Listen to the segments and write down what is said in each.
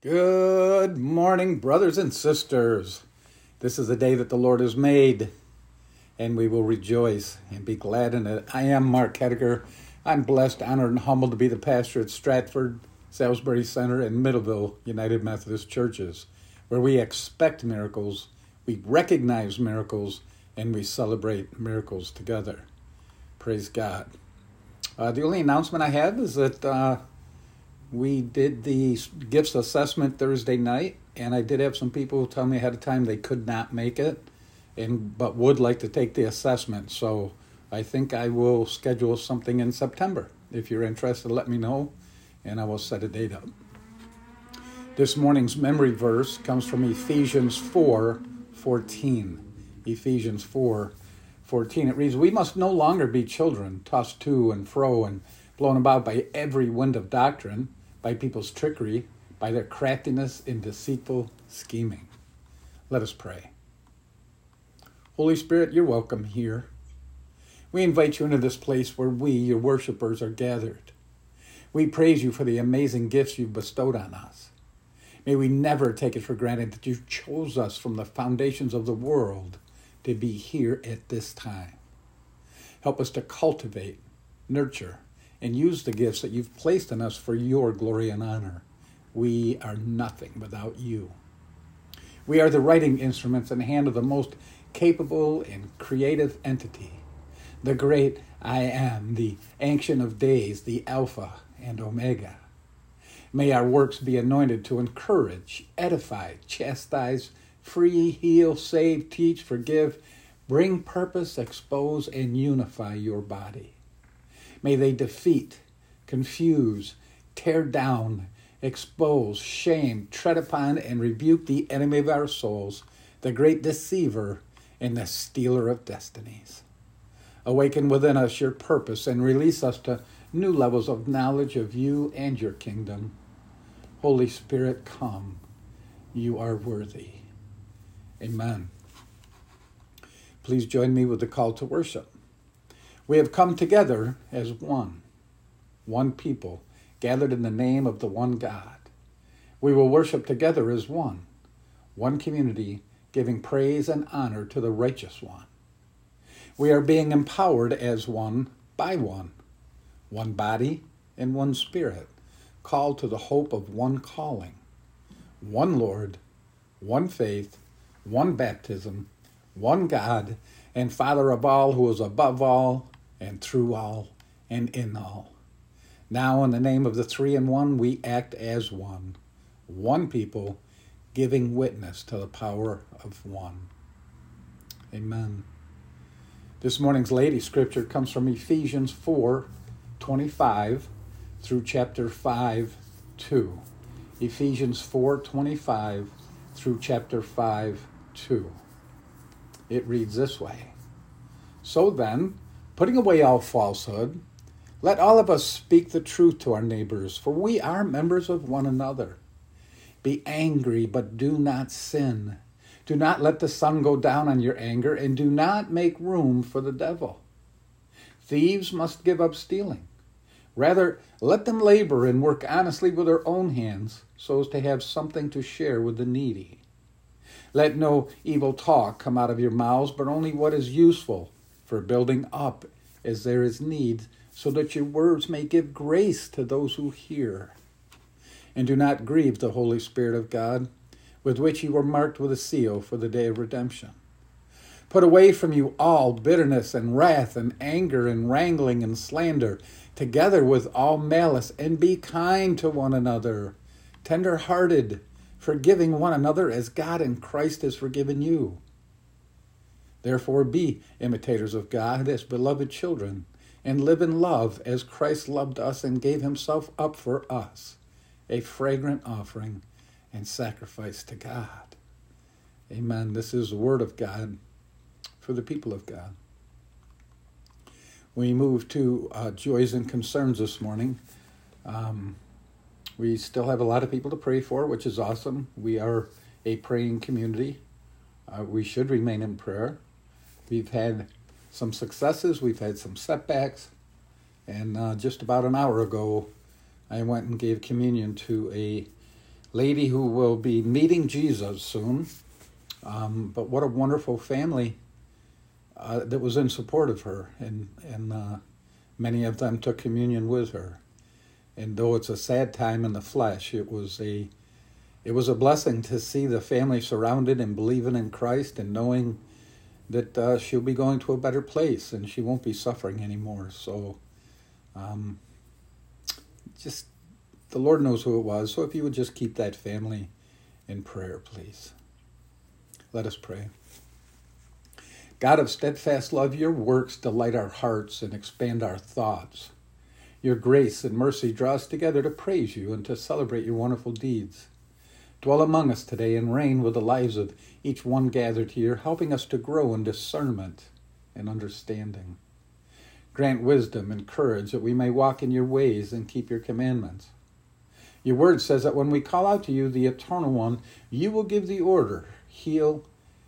Good morning, brothers and sisters. This is the day that the Lord has made, and we will rejoice and be glad in it. I am Mark Hediger. I'm blessed, honored, and humbled to be the pastor at Stratford, Salisbury Center, and Middleville United Methodist Churches, where we expect miracles, we recognize miracles, and we celebrate miracles together. Praise God. Uh, the only announcement I have is that uh, we did the gifts assessment Thursday night, and I did have some people tell me ahead of time they could not make it, and but would like to take the assessment. So I think I will schedule something in September. If you're interested, let me know, and I will set a date up. This morning's memory verse comes from Ephesians 4 14. Ephesians 4 14. It reads, We must no longer be children, tossed to and fro and blown about by every wind of doctrine by people's trickery, by their craftiness in deceitful scheming. Let us pray. Holy Spirit, you're welcome here. We invite you into this place where we, your worshippers, are gathered. We praise you for the amazing gifts you've bestowed on us. May we never take it for granted that you chose us from the foundations of the world to be here at this time. Help us to cultivate, nurture, and use the gifts that you've placed in us for your glory and honor. We are nothing without you. We are the writing instruments in the hand of the most capable and creative entity, the great I am, the Ancient of Days, the Alpha and Omega. May our works be anointed to encourage, edify, chastise, free, heal, save, teach, forgive, bring purpose, expose, and unify your body. May they defeat, confuse, tear down, expose, shame, tread upon, and rebuke the enemy of our souls, the great deceiver and the stealer of destinies. Awaken within us your purpose and release us to new levels of knowledge of you and your kingdom. Holy Spirit, come. You are worthy. Amen. Please join me with the call to worship. We have come together as one, one people, gathered in the name of the one God. We will worship together as one, one community, giving praise and honor to the righteous one. We are being empowered as one by one, one body and one spirit, called to the hope of one calling, one Lord, one faith, one baptism, one God, and Father of all, who is above all and through all and in all. Now, in the name of the three in one, we act as one, one people, giving witness to the power of one. Amen. This morning's lady scripture comes from Ephesians 4 25 through chapter 5 2. Ephesians 4 25 through chapter 5 2. It reads this way So then, putting away all falsehood, let all of us speak the truth to our neighbors, for we are members of one another. Be angry, but do not sin. Do not let the sun go down on your anger, and do not make room for the devil. Thieves must give up stealing. Rather, let them labor and work honestly with their own hands, so as to have something to share with the needy. Let no evil talk come out of your mouths, but only what is useful for building up as there is need, so that your words may give grace to those who hear. And do not grieve the Holy Spirit of God, with which you were marked with a seal for the day of redemption. Put away from you all bitterness and wrath and anger and wrangling and slander, together with all malice, and be kind to one another, tender hearted, forgiving one another as God in Christ has forgiven you. Therefore, be imitators of God as beloved children, and live in love as Christ loved us and gave himself up for us, a fragrant offering and sacrifice to God. Amen. This is the word of God for the people of God. We move to uh, joys and concerns this morning. Um, we still have a lot of people to pray for, which is awesome. We are a praying community. Uh, we should remain in prayer. We've had some successes, we've had some setbacks, and uh, just about an hour ago, I went and gave communion to a lady who will be meeting Jesus soon. Um, but what a wonderful family uh, that was in support of her, and and uh, many of them took communion with her. And though it's a sad time in the flesh, it was a it was a blessing to see the family surrounded and believing in Christ and knowing that uh, she'll be going to a better place and she won't be suffering anymore. So, um, just the Lord knows who it was. So, if you would just keep that family in prayer, please. Let us pray. God of steadfast love, your works delight our hearts and expand our thoughts. Your grace and mercy draw us together to praise you and to celebrate your wonderful deeds. Dwell among us today and reign with the lives of each one gathered here, helping us to grow in discernment and understanding. Grant wisdom and courage that we may walk in your ways and keep your commandments. Your word says that when we call out to you, the Eternal One, you will give the order, heal,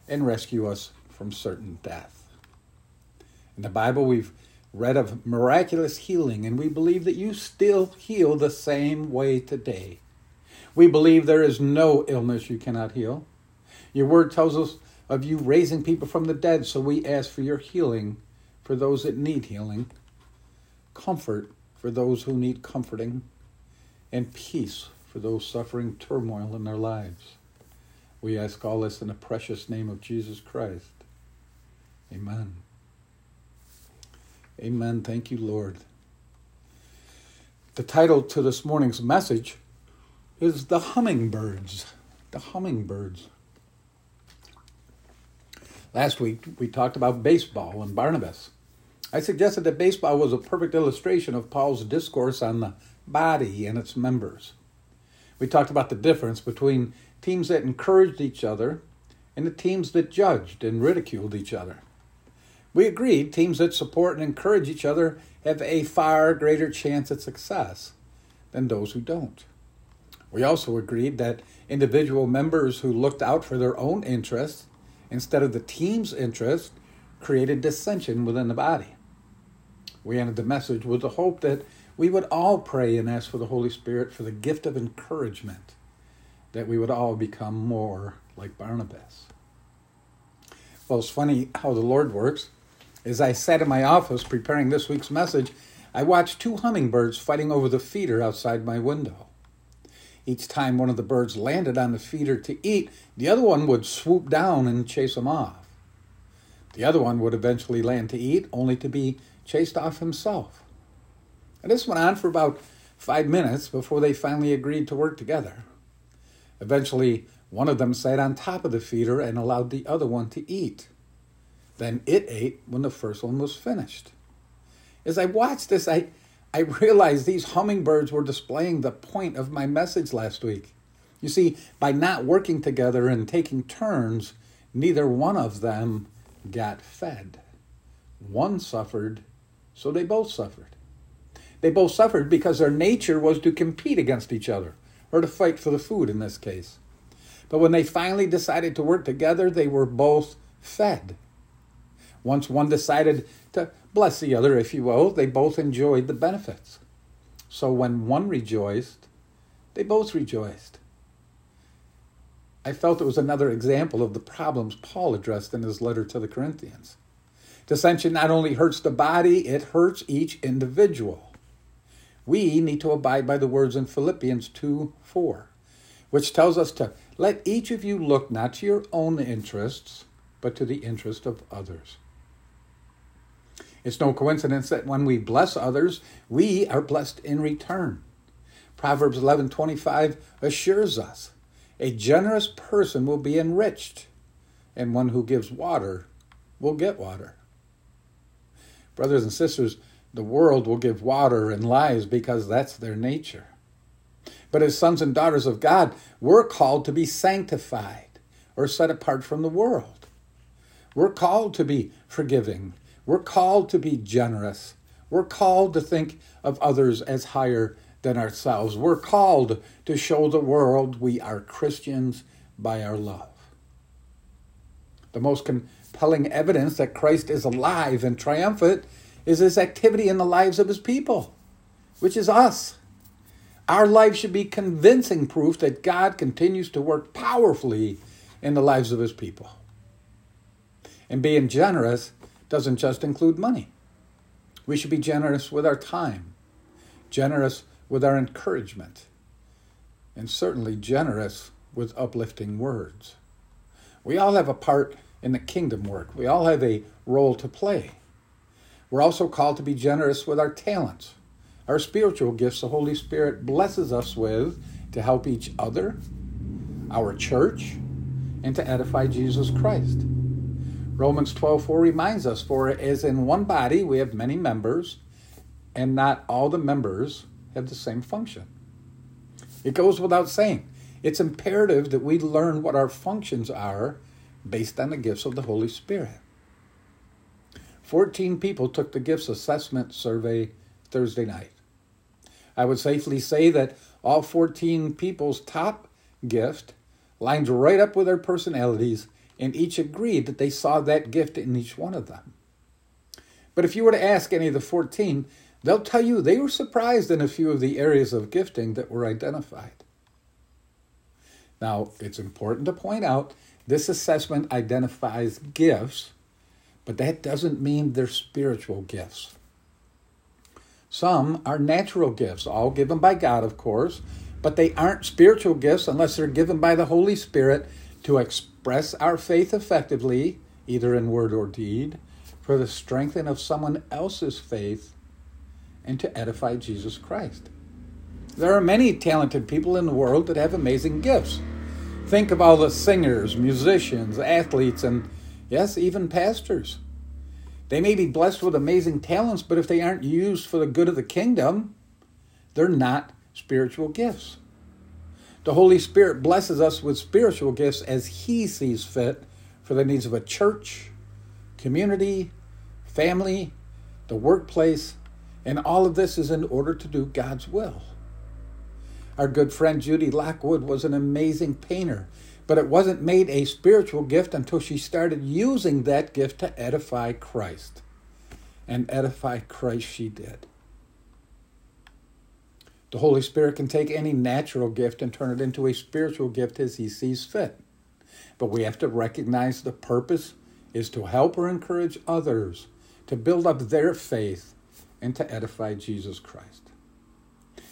and rescue us from certain death. In the Bible, we've read of miraculous healing, and we believe that you still heal the same way today. We believe there is no illness you cannot heal. Your word tells us of you raising people from the dead, so we ask for your healing for those that need healing, comfort for those who need comforting, and peace for those suffering turmoil in their lives. We ask all this in the precious name of Jesus Christ. Amen. Amen. Thank you, Lord. The title to this morning's message is The Hummingbirds. The Hummingbirds. Last week, we talked about baseball and Barnabas. I suggested that baseball was a perfect illustration of Paul's discourse on the body and its members. We talked about the difference between teams that encouraged each other and the teams that judged and ridiculed each other. We agreed teams that support and encourage each other have a far greater chance at success than those who don't. We also agreed that individual members who looked out for their own interests instead of the team's interest created dissension within the body. We ended the message with the hope that we would all pray and ask for the Holy Spirit for the gift of encouragement, that we would all become more like Barnabas. Well, it's funny how the Lord works. As I sat in my office preparing this week's message, I watched two hummingbirds fighting over the feeder outside my window. Each time one of the birds landed on the feeder to eat, the other one would swoop down and chase him off. The other one would eventually land to eat, only to be chased off himself. And this went on for about five minutes before they finally agreed to work together. Eventually, one of them sat on top of the feeder and allowed the other one to eat. Then it ate when the first one was finished. As I watched this, I, I realized these hummingbirds were displaying the point of my message last week. You see, by not working together and taking turns, neither one of them got fed. One suffered, so they both suffered. They both suffered because their nature was to compete against each other, or to fight for the food in this case. But when they finally decided to work together, they were both fed. Once one decided to bless the other, if you will. They both enjoyed the benefits. So when one rejoiced, they both rejoiced. I felt it was another example of the problems Paul addressed in his letter to the Corinthians. Dissension not only hurts the body, it hurts each individual. We need to abide by the words in Philippians 2 4, which tells us to let each of you look not to your own interests, but to the interest of others. It's no coincidence that when we bless others, we are blessed in return. Proverbs 11:25 assures us, a generous person will be enriched, and one who gives water will get water. Brothers and sisters, the world will give water and lies because that's their nature. But as sons and daughters of God, we're called to be sanctified or set apart from the world. We're called to be forgiving we're called to be generous. We're called to think of others as higher than ourselves. We're called to show the world we are Christians by our love. The most compelling evidence that Christ is alive and triumphant is his activity in the lives of his people, which is us. Our life should be convincing proof that God continues to work powerfully in the lives of his people. And being generous doesn't just include money. We should be generous with our time, generous with our encouragement, and certainly generous with uplifting words. We all have a part in the kingdom work, we all have a role to play. We're also called to be generous with our talents, our spiritual gifts the Holy Spirit blesses us with to help each other, our church, and to edify Jesus Christ. Romans 12:4 reminds us for as in one body we have many members and not all the members have the same function. It goes without saying. It's imperative that we learn what our functions are based on the gifts of the Holy Spirit. 14 people took the gifts assessment survey Thursday night. I would safely say that all 14 people's top gift lines right up with their personalities, and each agreed that they saw that gift in each one of them. But if you were to ask any of the 14, they'll tell you they were surprised in a few of the areas of gifting that were identified. Now, it's important to point out this assessment identifies gifts, but that doesn't mean they're spiritual gifts. Some are natural gifts, all given by God, of course, but they aren't spiritual gifts unless they're given by the Holy Spirit to express our faith effectively, either in word or deed, for the strengthening of someone else's faith and to edify Jesus Christ. There are many talented people in the world that have amazing gifts. Think of all the singers, musicians, athletes, and yes, even pastors. They may be blessed with amazing talents, but if they aren't used for the good of the kingdom, they're not spiritual gifts. The Holy Spirit blesses us with spiritual gifts as He sees fit for the needs of a church, community, family, the workplace, and all of this is in order to do God's will. Our good friend Judy Lockwood was an amazing painter, but it wasn't made a spiritual gift until she started using that gift to edify Christ. And edify Christ she did. The Holy Spirit can take any natural gift and turn it into a spiritual gift as He sees fit. But we have to recognize the purpose is to help or encourage others, to build up their faith, and to edify Jesus Christ.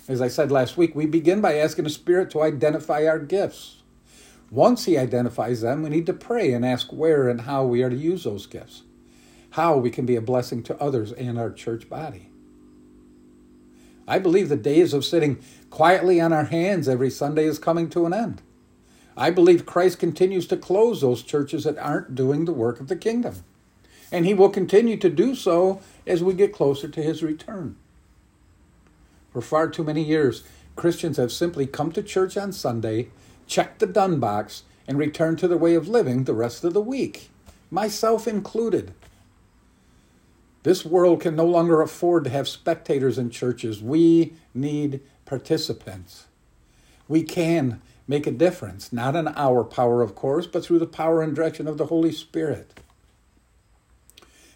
As I said last week, we begin by asking the Spirit to identify our gifts. Once He identifies them, we need to pray and ask where and how we are to use those gifts, how we can be a blessing to others and our church body. I believe the days of sitting quietly on our hands every Sunday is coming to an end. I believe Christ continues to close those churches that aren't doing the work of the kingdom. And he will continue to do so as we get closer to his return. For far too many years, Christians have simply come to church on Sunday, checked the done box, and returned to their way of living the rest of the week, myself included. This world can no longer afford to have spectators in churches. We need participants. We can make a difference, not in our power, of course, but through the power and direction of the Holy Spirit.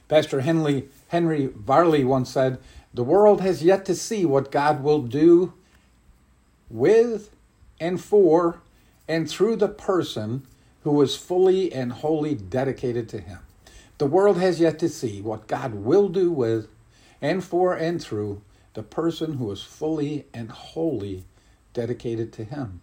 Pastor Henry, Henry Varley once said, The world has yet to see what God will do with and for and through the person who is fully and wholly dedicated to Him. The world has yet to see what God will do with and for and through the person who is fully and wholly dedicated to Him.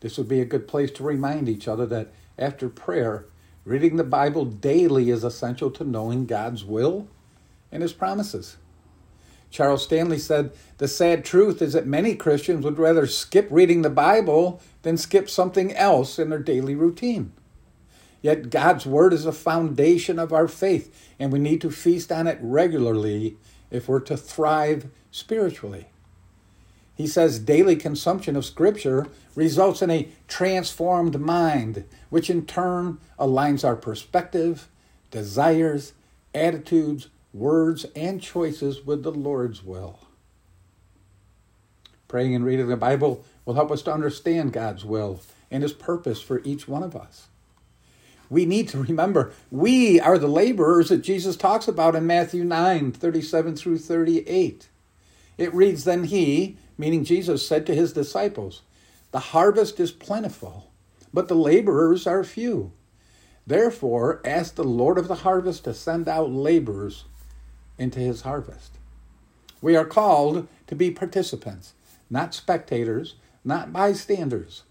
This would be a good place to remind each other that after prayer, reading the Bible daily is essential to knowing God's will and His promises. Charles Stanley said, The sad truth is that many Christians would rather skip reading the Bible than skip something else in their daily routine. Yet God's Word is the foundation of our faith, and we need to feast on it regularly if we're to thrive spiritually. He says daily consumption of Scripture results in a transformed mind, which in turn aligns our perspective, desires, attitudes, words, and choices with the Lord's will. Praying and reading the Bible will help us to understand God's will and His purpose for each one of us we need to remember we are the laborers that Jesus talks about in Matthew 9 37 through 38. It reads, Then he, meaning Jesus said to his disciples, The harvest is plentiful, but the laborers are few. Therefore, ask the Lord of the harvest to send out laborers into his harvest. We are called to be participants, not spectators, not bystanders.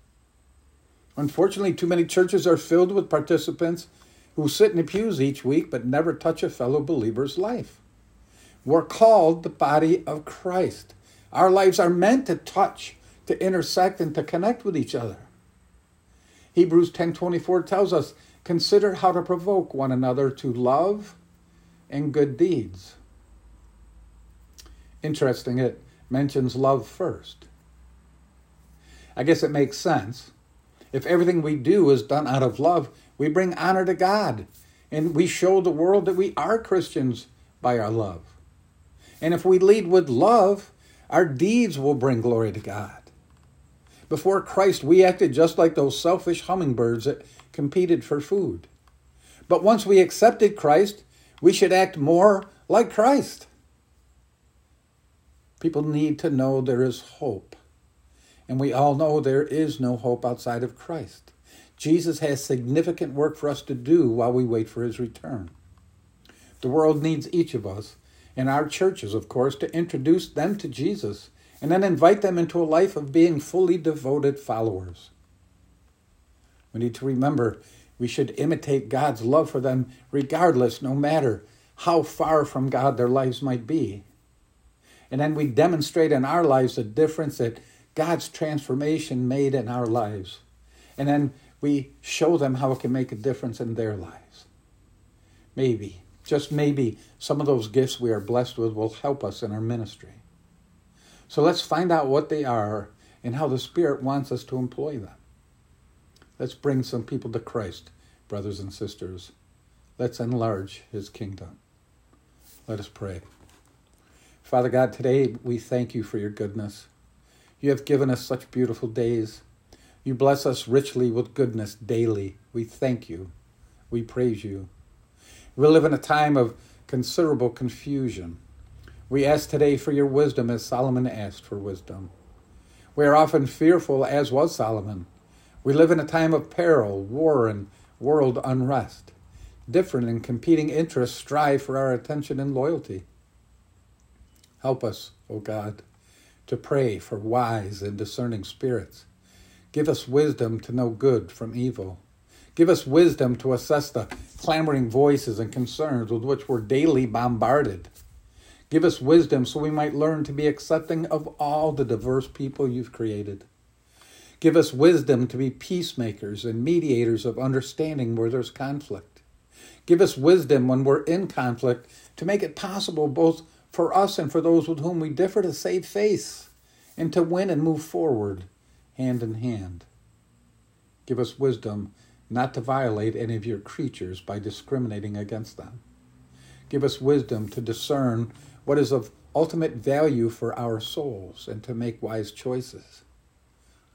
Unfortunately, too many churches are filled with participants who sit in the pews each week but never touch a fellow believer's life. We're called the body of Christ. Our lives are meant to touch, to intersect, and to connect with each other. Hebrews 10:24 tells us, "Consider how to provoke one another to love and good deeds." Interesting, it mentions love first. I guess it makes sense. If everything we do is done out of love, we bring honor to God and we show the world that we are Christians by our love. And if we lead with love, our deeds will bring glory to God. Before Christ, we acted just like those selfish hummingbirds that competed for food. But once we accepted Christ, we should act more like Christ. People need to know there is hope. And we all know there is no hope outside of Christ. Jesus has significant work for us to do while we wait for his return. The world needs each of us, and our churches, of course, to introduce them to Jesus and then invite them into a life of being fully devoted followers. We need to remember we should imitate God's love for them regardless, no matter how far from God their lives might be. And then we demonstrate in our lives the difference that God's transformation made in our lives. And then we show them how it can make a difference in their lives. Maybe, just maybe, some of those gifts we are blessed with will help us in our ministry. So let's find out what they are and how the Spirit wants us to employ them. Let's bring some people to Christ, brothers and sisters. Let's enlarge his kingdom. Let us pray. Father God, today we thank you for your goodness. You have given us such beautiful days. You bless us richly with goodness daily. We thank you. We praise you. We live in a time of considerable confusion. We ask today for your wisdom as Solomon asked for wisdom. We are often fearful, as was Solomon. We live in a time of peril, war, and world unrest. Different and competing interests strive for our attention and loyalty. Help us, O God, to pray for wise and discerning spirits. Give us wisdom to know good from evil. Give us wisdom to assess the clamoring voices and concerns with which we're daily bombarded. Give us wisdom so we might learn to be accepting of all the diverse people you've created. Give us wisdom to be peacemakers and mediators of understanding where there's conflict. Give us wisdom when we're in conflict to make it possible both for us and for those with whom we differ to save face and to win and move forward hand in hand. Give us wisdom not to violate any of your creatures by discriminating against them. Give us wisdom to discern what is of ultimate value for our souls and to make wise choices.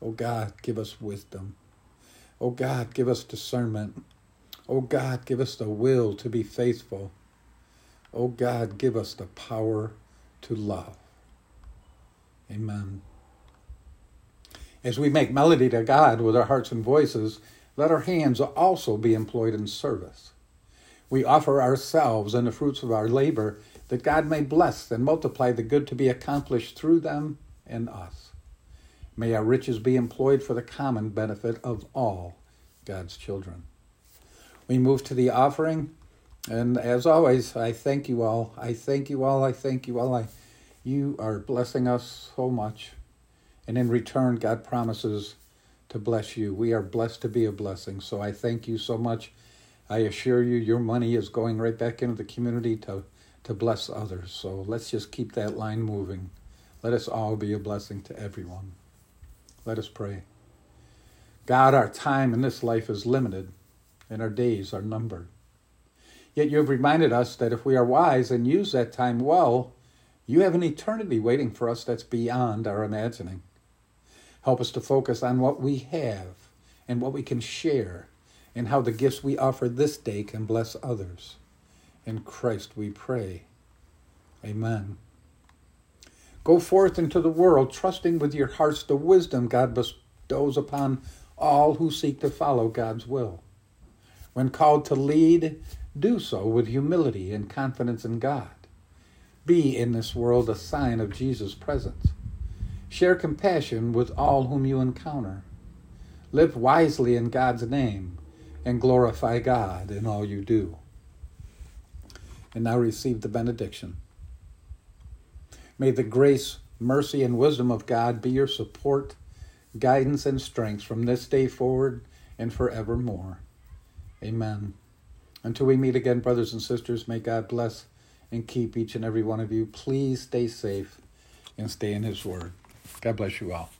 Oh God, give us wisdom. Oh God, give us discernment. Oh God, give us the will to be faithful. Oh God, give us the power to love. Amen. As we make melody to God with our hearts and voices, let our hands also be employed in service. We offer ourselves and the fruits of our labor that God may bless and multiply the good to be accomplished through them and us. May our riches be employed for the common benefit of all God's children. We move to the offering. And as always, I thank you all. I thank you all. I thank you all. I, you are blessing us so much. And in return, God promises to bless you. We are blessed to be a blessing. So I thank you so much. I assure you, your money is going right back into the community to, to bless others. So let's just keep that line moving. Let us all be a blessing to everyone. Let us pray. God, our time in this life is limited, and our days are numbered. Yet you have reminded us that if we are wise and use that time well, you have an eternity waiting for us that's beyond our imagining. Help us to focus on what we have and what we can share and how the gifts we offer this day can bless others. In Christ we pray. Amen. Go forth into the world, trusting with your hearts the wisdom God bestows upon all who seek to follow God's will. When called to lead, do so with humility and confidence in God. Be in this world a sign of Jesus' presence. Share compassion with all whom you encounter. Live wisely in God's name and glorify God in all you do. And now receive the benediction. May the grace, mercy, and wisdom of God be your support, guidance, and strength from this day forward and forevermore. Amen. Until we meet again, brothers and sisters, may God bless and keep each and every one of you. Please stay safe and stay in His Word. God bless you all.